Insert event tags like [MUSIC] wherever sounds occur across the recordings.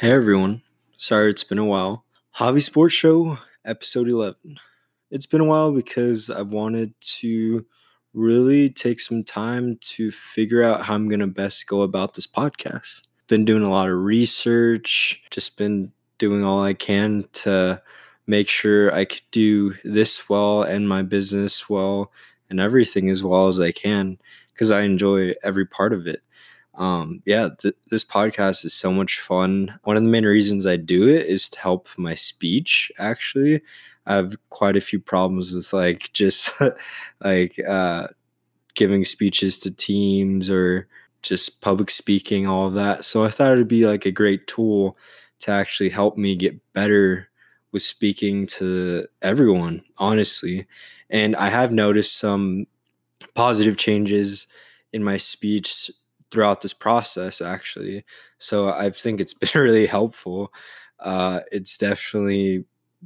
Hey everyone. Sorry it's been a while. Javi Sports Show, episode 11. It's been a while because I've wanted to really take some time to figure out how I'm going to best go about this podcast. Been doing a lot of research, just been doing all I can to make sure I could do this well and my business well and everything as well as I can because I enjoy every part of it um yeah th- this podcast is so much fun. One of the main reasons i do it is to help my speech actually. I have quite a few problems with like just [LAUGHS] like uh giving speeches to teams or just public speaking all of that. So i thought it'd be like a great tool to actually help me get better with speaking to everyone honestly. And i have noticed some positive changes in my speech throughout this process actually so i think it's [LAUGHS] been really helpful. Uh, it's definitely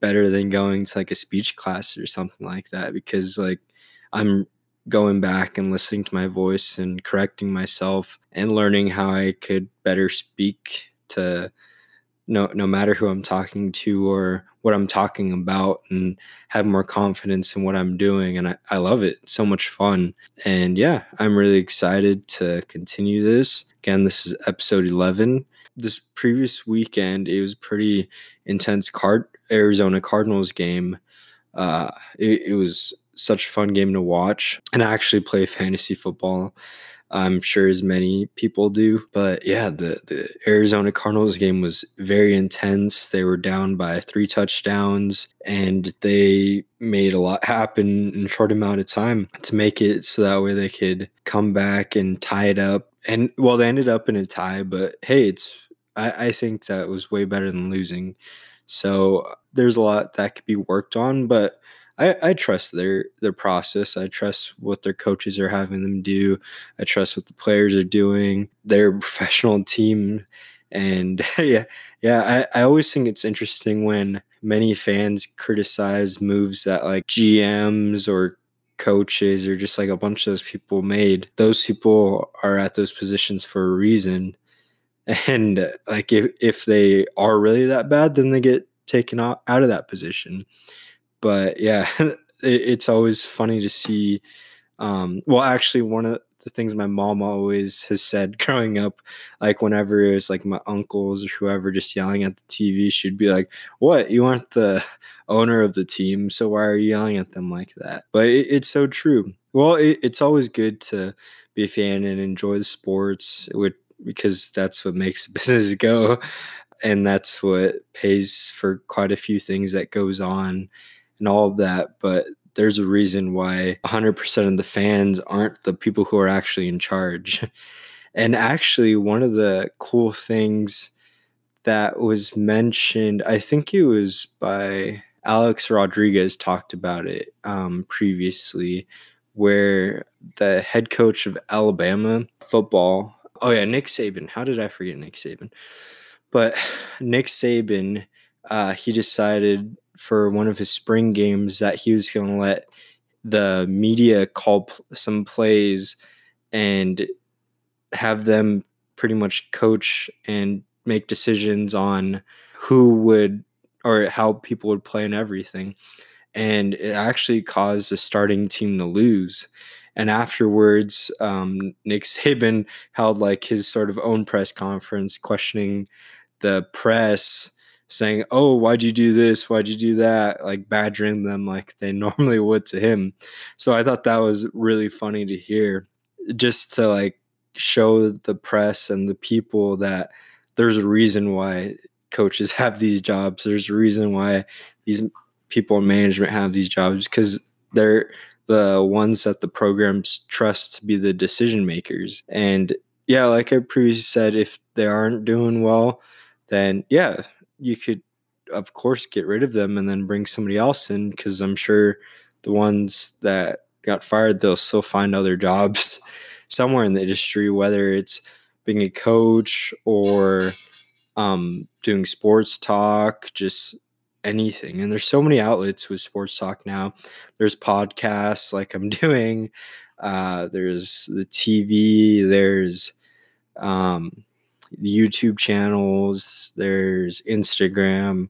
better than going to like a speech class or something like that because like i'm going back and listening to my voice and correcting myself and learning how i could better speak to no no matter who i'm talking to or what i'm talking about and have more confidence in what i'm doing and i, I love it. It's so much fun. And yeah i'm really excited to continue this. Again this is episode 11 this previous weekend it was pretty intense card arizona cardinals game. Uh it, it was such a fun game to watch. And I actually play fantasy football I'm sure as many people do. But yeah, the, the Arizona Cardinals game was very intense. They were down by three touchdowns and they made a lot happen in a short amount of time to make it so that way they could come back and tie it up. And well, they ended up in a tie, but hey, it's I, I think that was way better than losing. So there's a lot that could be worked on, but I, I trust their their process. I trust what their coaches are having them do. I trust what the players are doing. They're professional team. And [LAUGHS] yeah, yeah, I, I always think it's interesting when many fans criticize moves that like GMs or coaches or just like a bunch of those people made. Those people are at those positions for a reason. [LAUGHS] And uh, like if, if they are really that bad, then they get taken out, out of that position but yeah, [LAUGHS] it, it's always funny to see. Um, well, actually, one of the things my mom always has said [LAUGHS] growing up, like whenever it was like my uncles or whoever just yelling at the TV, she'd be like, "What? You aren't the [LAUGHS] owner of the team, so why are you yelling at them like that?" But it, it's so true. Well, it, it's always good to be a fan and enjoy the sports, because that's what makes business go, and that's what pays for quite a few things that goes on and all of that, but there's a reason why 100% of the fans aren't the people who are actually in charge. [LAUGHS] And actually, one of the cool things that was mentioned, I think it was by Alex Rodriguez, talked about it um, previously, where the head coach of Alabama football, oh yeah, Nick Saban. How did I forget Nick Saban? But [SIGHS] Nick Saban, uh, he decided for one of his spring games that he was going to let the media call some plays and have them pretty much coach and make decisions on who would or how people would play and everything. And it actually caused the starting team to lose. And afterwards, um, Nick Saban held like his sort of own press conference questioning the press saying, "Oh, why'd you do this? Why'd you do that?" Like badgering them like they [LAUGHS] normally would to him. So I thought that was really funny to hear, just to like show the press and the people that there's a reason why coaches [LAUGHS] have these jobs. There's a reason why these people in management have these jobs because they're the ones that the programs trust to be the decision makers. And yeah, like I previously said, if they aren't doing well, then yeah, you could of course get rid of them and then bring somebody else in because I'm sure the ones that got fired they'll still find other jobs [LAUGHS] somewhere in the industry, whether it's being a coach or um, doing sports talk, just anything. And there's so many outlets with sports talk now. There's podcasts like I'm [LAUGHS] doing. Uh, there's the TV. There's um, YouTube channels, there's Instagram,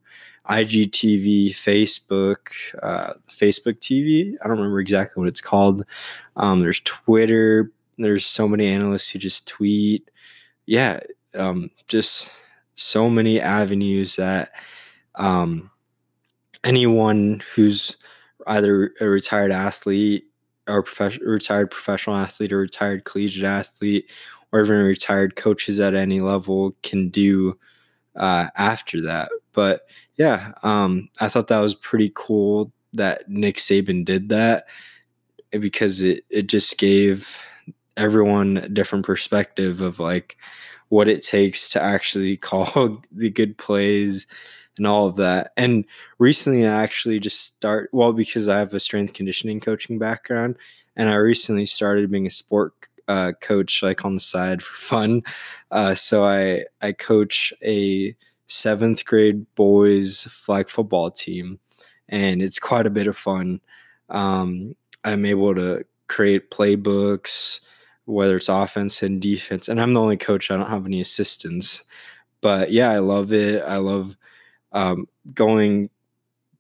IGTV, Facebook, uh, Facebook TV. I don't remember exactly what it's called. Um, there's Twitter. There's so many analysts who just tweet. Yeah, um, just so many avenues that um, anyone who's either a retired athlete or professional retired professional athlete or retired collegiate athlete or even retired coaches at any level can do uh, after that. But yeah, um, I thought that was pretty cool that Nick Saban did that because it, it just gave everyone a different perspective of like what it takes to actually [LAUGHS] call the good plays and all of that. And recently, I actually just start well because I have a strength conditioning coaching background, and I recently started being a sport uh, coach like on the side for fun. Uh, so I I coach a seventh grade boys flag football team, and it's quite a bit of fun. Um, I'm able to create playbooks, whether it's offense and defense, and I'm the only coach. I don't have any assistants, but yeah, I love it. I love um, going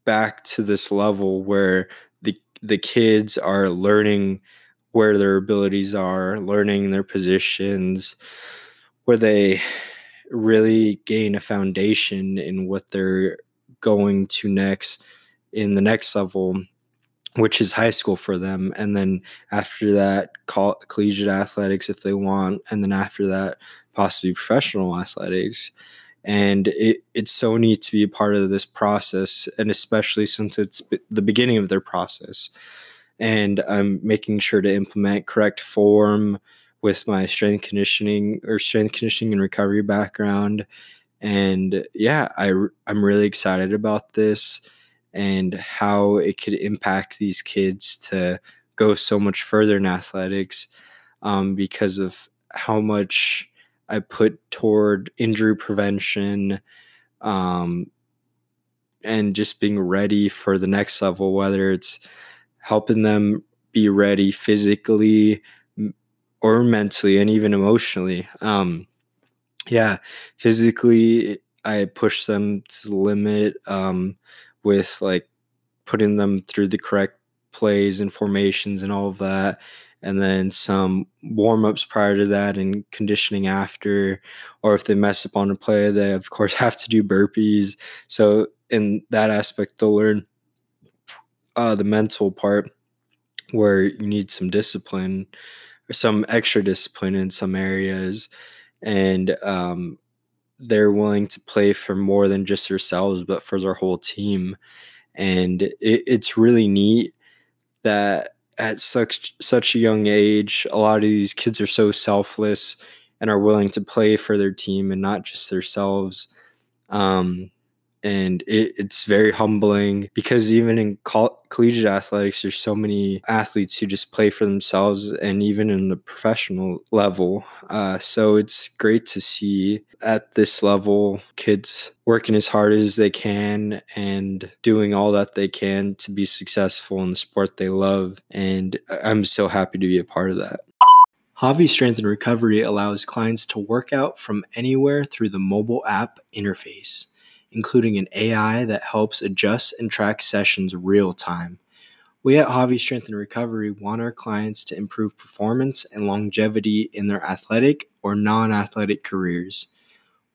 back to this level where the the kids are learning where their abilities are, learning their positions, where they really gain a foundation in what they're going to next in the next level which is high school for them. And then after that collegiate athletics if they want and then after that possibly professional athletics. And it, it's so neat to be a part of this process and especially since it's the beginning of their process and i'm making sure to implement correct form with my strength conditioning or strength conditioning and recovery background. And yeah i i'm really excited about this and how it could impact these kids to go so much further in athletics um, because of how much I put toward injury prevention um, and just being ready for the next level, whether it's helping them be ready physically or mentally and even emotionally. Um, yeah, physically, I push them to the limit um, with like putting them through the correct plays and formations and all of that and then some warm ups prior to that and conditioning after. Or if they mess up on a play, they of course [LAUGHS] have to do burpees. So in that aspect, they'll learn uh, the mental part where you need some discipline or some extra discipline in some areas, and um, they're willing to play for more than just themselves, but for their whole team. And it, it's really neat that at such such a young age, a lot of these kids are so selfless and are willing to play for their team and not just themselves. Um, and it, it's very humbling because even in coll- collegiate athletics there's so many athletes who just play for themselves and even in the professional level. Uh, so it's great to see at this level kids working as hard as they can and doing all that they can to be successful in the sport they love and i'm so happy to be a part of that. Javi Strength and Recovery allows clients to work out from anywhere through the mobile app interface including an AI that helps adjust and track sessions real time. We at Javi Strength and Recovery want our clients to improve performance and longevity in their athletic or non athletic careers.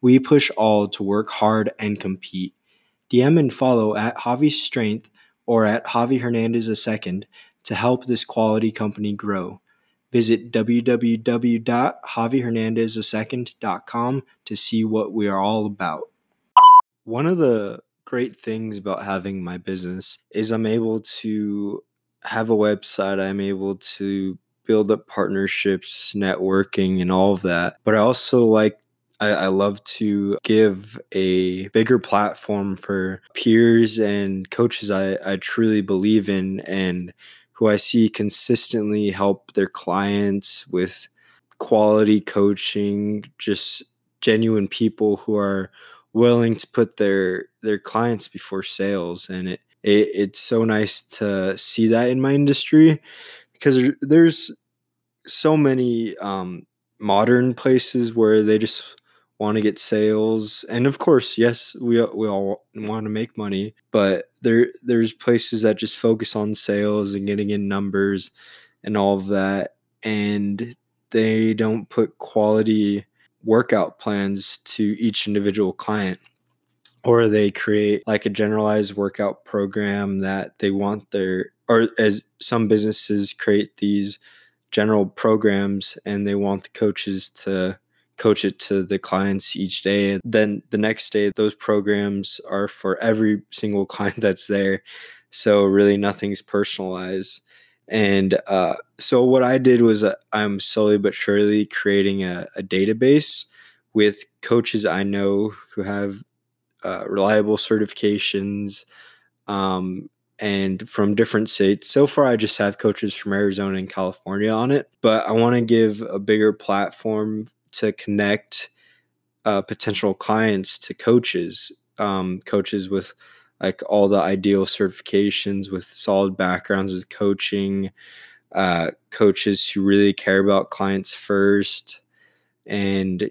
We push all to work hard and compete. DM and follow at Javi Strength or at Javi Hernandez II to help this quality company grow. Visit www.javihernandez2nd.com to see what we are all about. One of the great things about having my business is I'm able to have a website, I'm able to build up partnerships, networking, and all of that. But I also like I, love to give a bigger platform for peers and coaches I, I truly believe in and who I see consistently help their clients with quality coaching, just genuine people who are willing to put their their clients before sales and it, it it's so nice to see that in my industry because there's so many um, modern places where they just want to get sales and of course yes we, we all want to make money but there there's places that just focus on sales and getting in numbers and all of that and they don't put quality workout plans to each individual client or they create like a generalized workout program that they want their or as some businesses create these general programs and they want the coaches to coach it to the clients each day. Then the next day, those programs are for every single [LAUGHS] client that's there. So really nothing's personalized. And uh, so what I did was uh, I'm slowly but surely creating a, a, database with coaches I know who have uh, reliable certifications um, and from different states. So far, I just have coaches from Arizona and California on it, but I want to give a bigger platform to connect uh, potential clients to coaches, um, coaches with like all the ideal certifications with solid backgrounds with coaching, uh, coaches who really care about clients first, and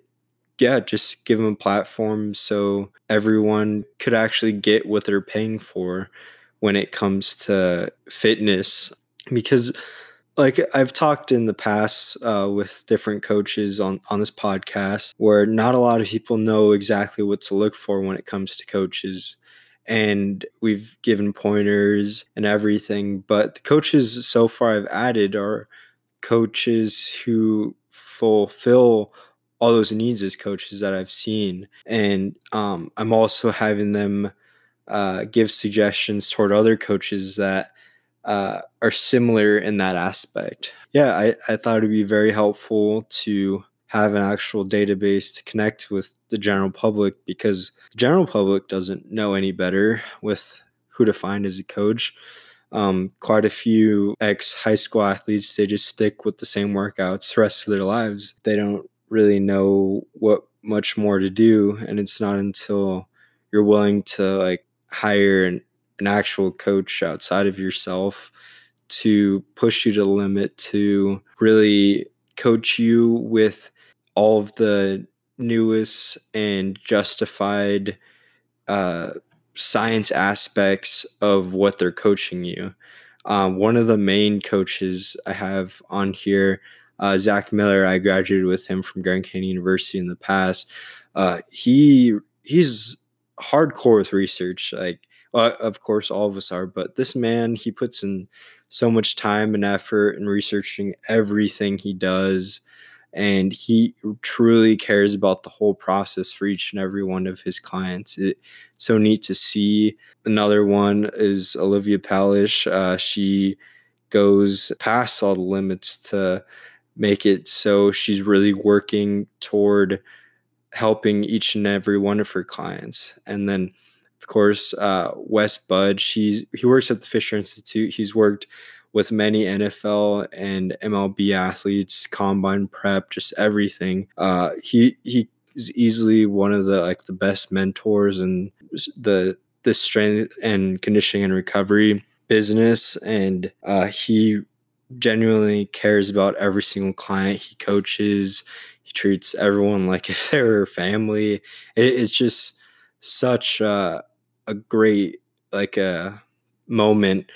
yeah, just give them a platform so everyone could actually get what they're paying for when it comes to fitness. Because like I've talked in the past uh, with different coaches on on this podcast, where not a lot of people know exactly what to look for when it comes to coaches, and we've given pointers and everything. But the coaches so far I've added are coaches who fulfill all those needs as coaches that I've seen, and um, I'm also having them uh, give suggestions toward other coaches that uh, are similar in that aspect. Yeah, I, I thought it'd be very helpful to have an actual database to connect with the general public because the general public doesn't know any better with who to find as a coach. Um, quite a few ex high school athletes, they just stick with the same workouts the rest of their lives. They don't really know what much more to do. And it's not until you're willing to like hire an an actual coach outside of yourself to push you to the limit to really coach you with all of the newest and justified uh, science aspects of what they're coaching you. Um, one of the main coaches I have on here, uh, Zach Miller, I graduated with him from Grand Canyon University in the past. Uh, he he's hardcore with research. Like uh, of course, all of us are, but this man, he puts in so much time and effort in researching everything he does. And he truly cares about the whole process for each and every one of his clients. It, it's so neat to see. Another one is Olivia Palish. Uh, she goes past all the limits to make it so she's really working toward helping each and every one of her clients. And then of course, uh, Wes Budge. He's he works at the Fisher Institute. He's worked with many NFL and MLB athletes, combine prep, just everything. Uh, he he is easily one of the like the best mentors and the the strength and conditioning and recovery business, and uh, he genuinely cares about every single client he coaches. He treats everyone like [LAUGHS] if they're family. It, it's just such uh, a great like a uh, moment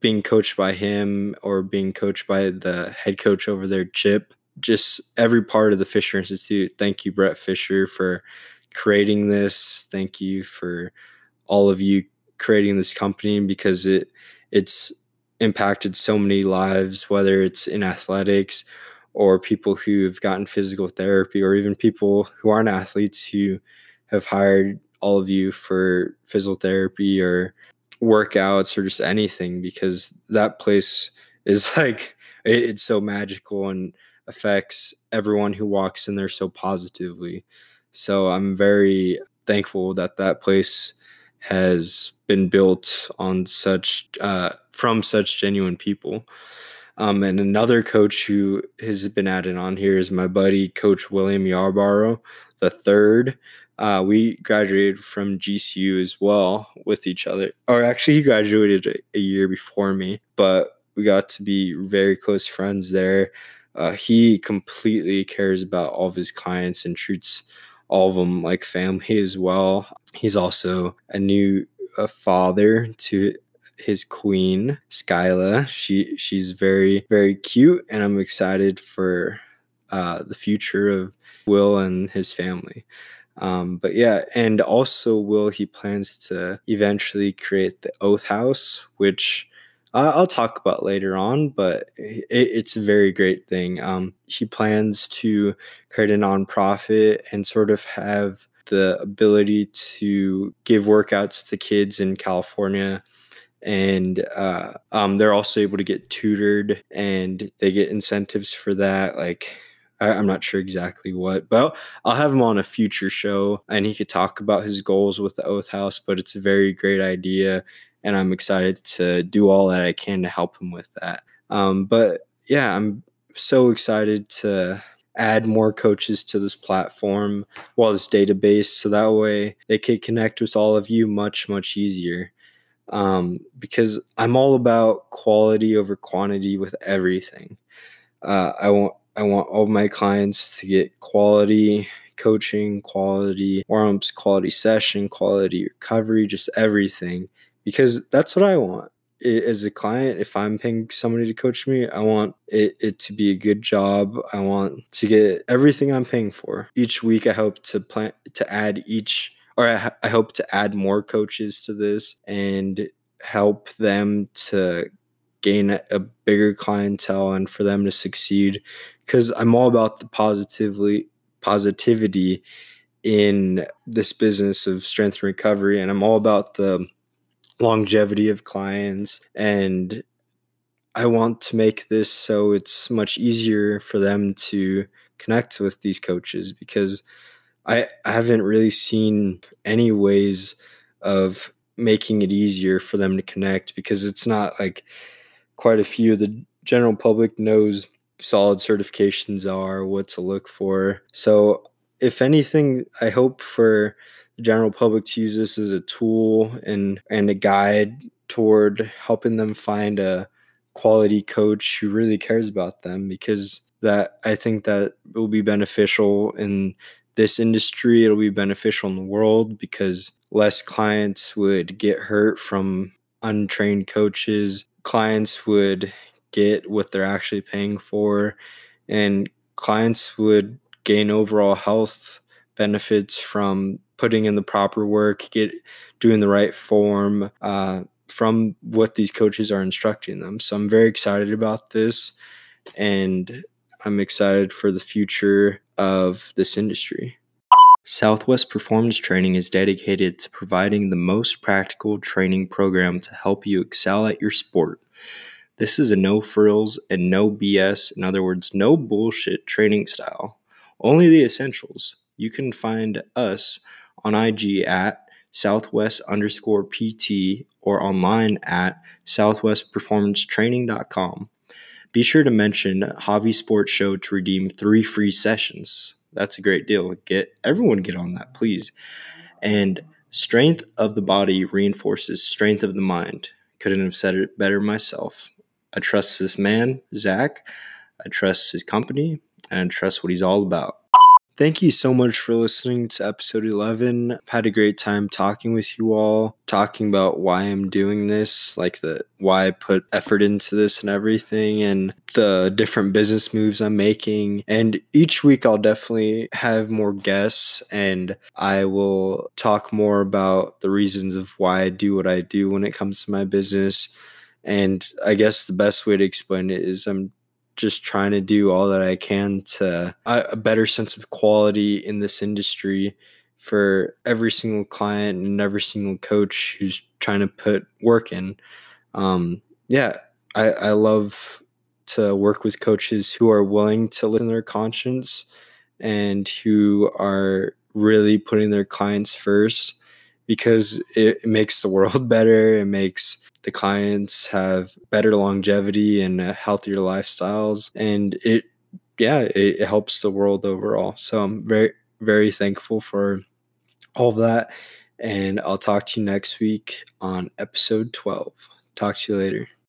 being coached by him or being coached by the head coach over there, Chip. Just every part of the Fisher Institute. Thank you, Brett Fisher, for creating this. Thank you for all of you creating this company because it it's impacted so many lives, whether it's in athletics or people who've gotten physical therapy or even people who aren't athletes who have hired all of you for physical therapy or workouts or just anything because that place is [LAUGHS] like it's so magical and affects everyone who walks in there so positively. So I'm very thankful that that place has been built on such uh, from such genuine people. Um, and another coach who has been added on here is my buddy, Coach William Yarborough the third. Uh, we graduated from GCU as well with each other. Or actually, he graduated a, a year before me, but we got to be very close friends there. Uh, he completely cares about all of his clients and treats all of them like family as well. He's also a new a father to his queen, Skyla. She she's very very cute, and I'm excited for uh, the future of Will and his family. Um, but yeah, and also Will he plans to eventually create the Oath House, which I'll talk about later on, but it, it's a very great thing. Um, he plans to create a nonprofit and sort of have the ability to give workouts to kids in California. And uh, um, they're also able to get tutored and they get incentives for that. Like, I, am not sure exactly what, but I'll have him on a future show and he could talk about his goals with the Oath House. But it's a very great idea and I'm excited to do all that I can to help him with that. Um, but yeah, I'm so excited to add more coaches to this platform, well, this database, so that way they can connect with all of you much, much easier. Um, because I'm all about quality over quantity with everything. Uh, I want I want all my clients to get quality coaching, quality warm-ups, quality session, quality recovery, just everything because that's what I want. As a client, if I'm paying somebody to coach me, I want it, it to be a good job. I want to get everything I'm paying for. Each week, I hope to plan to add each, or I, I hope to add more coaches to this and help them to gain a bigger clientele and for them to succeed. Because I'm all about the positively positivity in this business of strength and recovery, and I'm all about the longevity of clients and I want to make this so it's much easier for them to connect with these coaches because I, I haven't really seen any ways of making it easier for them to connect because it's not like quite a few of the general public knows solid certifications are what to look for. So if anything i hope for the general public to use this as a tool and and a guide toward helping them find a quality coach who really cares about them because that I think that will be beneficial in this industry. It'll be beneficial in the world because less clients would get hurt from untrained coaches. Clients would get what they're actually paying for and clients would gain overall health benefits from putting in the proper work, get doing the right form uh, from what these coaches are instructing them. So I'm very excited about this, and I'm excited for the future of this industry. Southwest Performance Training is dedicated to providing the most practical training program to help you excel at your sport. This is a no frills and no BS, in other words, no bullshit training style. Only the essentials. You can find us on IG at southwest underscore PT or online at southwestperformancetraining.com. Be sure to mention Javi Sports Show to redeem three free sessions. That's a great deal. Get everyone get on that, please. And strength of the body reinforces strength of the mind. Couldn't have said it better myself. I trust this man, Zach. I trust his company, and I trust what he's all about. Thank you so much for listening to episode 11. I've had a great time talking with you all, talking about why I'm doing this, like the why I put effort into this and everything and the different business moves I'm making. And each week I'll definitely have more guests and I will talk more about the reasons of why I do what I do when it comes to my business. And I guess the best way to explain it is I'm just trying to do all that I can to uh, a better sense of quality in this industry for every single client and every single coach who's trying to put work in. Um, yeah, I, I love to work with coaches who are willing to listen to their conscience and who are really putting their clients first because it, it makes the [LAUGHS] world better. It makes the clients have better longevity and uh, healthier lifestyles and it yeah it, it helps the world overall. So i'm very very thankful for all of that and i'll talk to you next week on episode 12 talk to you later